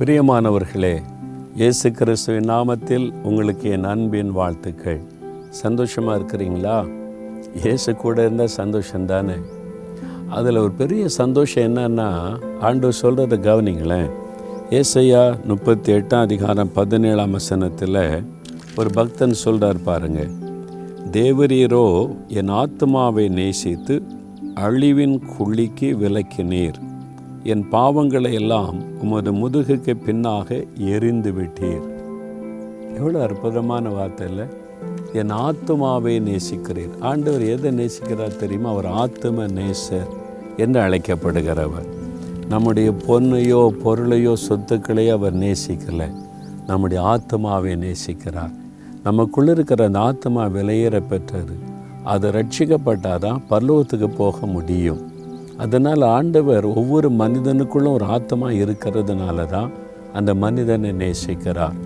பிரியமானவர்களே இயேசு கிறிஸ்துவின் நாமத்தில் உங்களுக்கு என் அன்பின் வாழ்த்துக்கள். சந்தோஷமாக இருக்கிறீங்களா? இயேசு கூட இருந்தால் சந்தோஷம் தானே அதில் ஒரு பெரிய சந்தோஷம் என்னன்னா ஆண்டு சொல்கிறத கவனிங்களேன். ஏசையா முப்பத்தி எட்டாம் அதிகாரம் பதினேழாம் வசனத்தில் ஒரு பக்தன் சொல்கிறார் பாருங்கள் தேவரீரோ என் ஆத்மாவை நேசித்து அழிவின் குழிக்கு விலக்கினீர். என் பாவங்களை எல்லாம் உமது முதுகுக்கு பின்னாக எரிந்து விட்டீர். எவ்வளோ அற்புதமான வார்த்தை இல்லை என் ஆத்மாவை நேசிக்கிறீர். ஆண்டவர் எதை நேசிக்கிறார் தெரியுமா? அவர் ஆத்ம நேசர் என்று அழைக்கப்படுகிறவர். நம்முடைய பொண்ணையோ பொருளையோ சொத்துக்களையோ அவர் நேசிக்கலை. நம்முடைய ஆத்மாவை நேசிக்கிறார். நமக்குள்ள இருக்கிற அந்த ஆத்மா விலையேற பெற்றது. அது ரட்சிக்கப்பட்டாதான் பரலோகத்துக்கு போக முடியும். அதனால் ஆண்டவர் ஒவ்வொரு மனிதனுக்குள்ளும் ஒரு ஆத்மா இருக்கிறதுனால தான் அந்த மனிதனை நேசிக்கிறார்.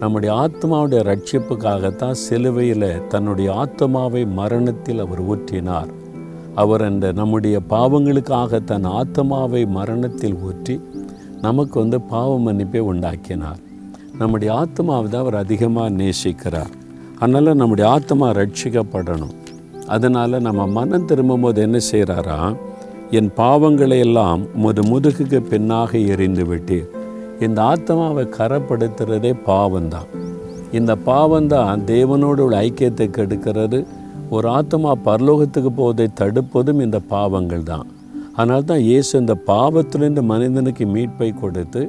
நம்முடைய ஆத்மாவுடைய ரட்சிப்புக்காகத்தான் சிலுவையில் தன்னுடைய ஆத்மாவை மரணத்தில் அவர் ஊற்றினார். அவர் அந்த நம்முடைய பாவங்களுக்காக தன் ஆத்மாவை மரணத்தில் ஊற்றி நமக்கு வந்து பாவ மன்னிப்பை உண்டாக்கினார். நம்முடைய ஆத்மாவை தான் அவர் அதிகமாக நேசிக்கிறார். அதனால் நம்முடைய ஆத்மா ரட்சிக்கப்படணும். அதனால் நம்ம மனம் திரும்பும்போது என்ன செய்கிறாரா? என் பாவங்களை எல்லாம் உமது முதுகுக்கு பின்னாக எறிந்து விட்டீர். இந்த ஆத்மாவை கரப்படுத்துகிறதே பாவம்தான். இந்த பாவம்தான் தேவனோடு உள்ள ஐக்கியத்தை கெடுக்கிறது. ஒரு ஆத்மா பரலோகத்துக்கு போவதை தடுப்பதும் இந்த பாவங்கள் தான் அதனால தான் இயேசு இந்த பாவத்திலிருந்து மனிதனுக்கு மீட்பை கொடுத்து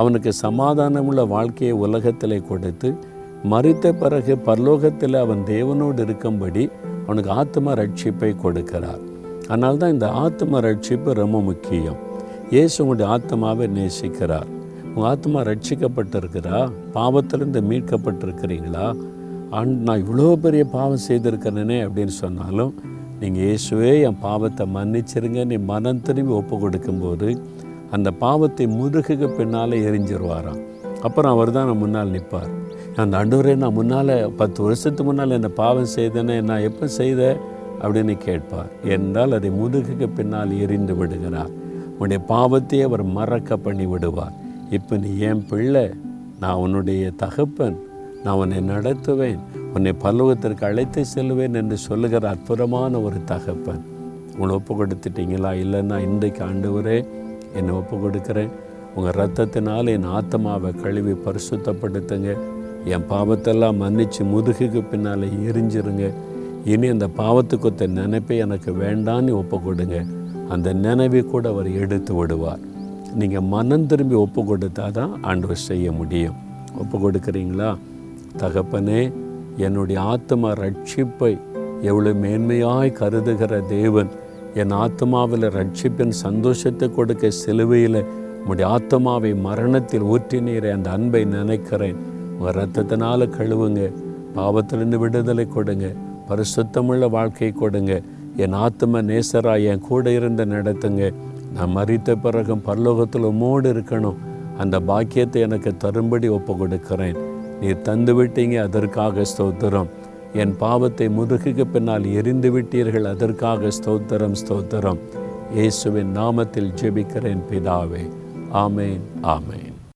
அவனுக்கு சமாதானமுள்ள வாழ்க்கையை உலகத்தில் கொடுத்து மறித்த பிறகு பரலோகத்தில் அவன் தேவனோடு இருக்கும்படி அவனுக்கு ஆத்ம ரட்சிப்பை கொடுக்கிறார். அதனால தான் இந்த ஆத்ம ரட்சிப்பு ரொம்ப முக்கியம். இயேசு உங்களுடைய ஆத்மாவை நேசிக்கிறார். உங்கள் ஆத்மா ரட்சிக்கப்பட்டிருக்கிறா பாவத்திலிருந்து மீட்கப்பட்டிருக்கிறீங்களா? ஆண் நான் இவ்வளோ பெரிய பாவம் செய்திருக்கிறேனே அப்படின்னு சொன்னாலும் நீங்கள் இயேசுவே என் பாவத்தை மன்னிச்சிருங்க நீ மனம் திரும்பி ஒப்பு கொடுக்கும்போது அந்த பாவத்தை முதுகுக்கு பின்னால் எரிஞ்சிருவாராம். அப்புறம் அவர் தான் நான் முன்னால் நிற்பார். அந்த அண்டூரே நான் முன்னால் பத்து வருஷத்துக்கு முன்னால் என்ன பாவம் செய்தேனே நான் எப்போ செய்த அப்படின்னு கேட்பார். என்றால் அதை முதுகுக்கு பின்னால் எரிந்து விடுகிறார். உன்னுடைய பாவத்தையே அவர் மறக்க பண்ணி விடுவார். இப்போ நீ என் பிள்ளை? நான் உன்னுடைய தகப்பன். நான் உன்னை நடத்துவேன். உன்னை பல்லவத்திற்கு அழைத்து செல்வேன் என்று சொல்லுகிற அற்புதமான ஒரு தகப்பன். உங்களை ஒப்பு கொடுத்துட்டீங்களா? இல்லைன்னா இன்றைக்கு ஆண்டவரே என்னை ஒப்பு கொடுக்குறேன். உங்கள் ரத்தத்தினால் என் ஆத்மாவை கழுவி பரிசுத்தப்படுத்துங்க. என் பாவத்தெல்லாம் மன்னித்து முதுகுக்கு பின்னால் எரிஞ்சிருங்க. இனி அந்த பாவத்துக்கு நினைப்பை எனக்கு வேண்டான்னு ஒப்பு கொடுங்க அந்த நினைவை கூட அவர் எடுத்து விடுவார். நீங்கள் மனம் திரும்பி ஒப்பு கொடுத்தா தான் ஆண்டவர் செய்ய முடியும். ஒப்பு கொடுக்குறீங்களா தகப்பனே என்னுடைய ஆத்ம ரட்சிப்பை எவ்வளோ மேன்மையாய் கருதுகிற தேவன் என் ஆத்மாவில் ரட்சிப்பின் சந்தோஷத்தை கொடுக்க சிலுவையில் உங்களுடைய ஆத்மாவை மரணத்தில் ஊற்றினீரை அந்த அன்பை நினைக்கிறேன். உங்கள் ரத்தத்தினால் கழுவுங்க. பாவத்திலிருந்து விடுதலை கொடுங்க. பரிசுத்தமுள்ள வாழ்க்கை கொடுங்க. என் ஆத்ம நேசராக என் கூட இருந்து நடத்துங்க. நான் மறித்த பிறகும் பரலோகத்தில் உமோடு இருக்கணும். அந்த பாக்கியத்தை எனக்கு தரும்படி ஒப்பு கொடுக்கிறேன் நீர் தந்து விட்டீங்க அதற்காக ஸ்தோத்திரம். என் பாவத்தை முதுகுக்கு பின்னால் எரிந்து விட்டீர்கள் அதற்காக ஸ்தோத்திரம் ஸ்தோத்திரம். இயேசுவின் நாமத்தில் ஜெபிக்கிறேன் பிதாவே. ஆமேன் ஆமேன்.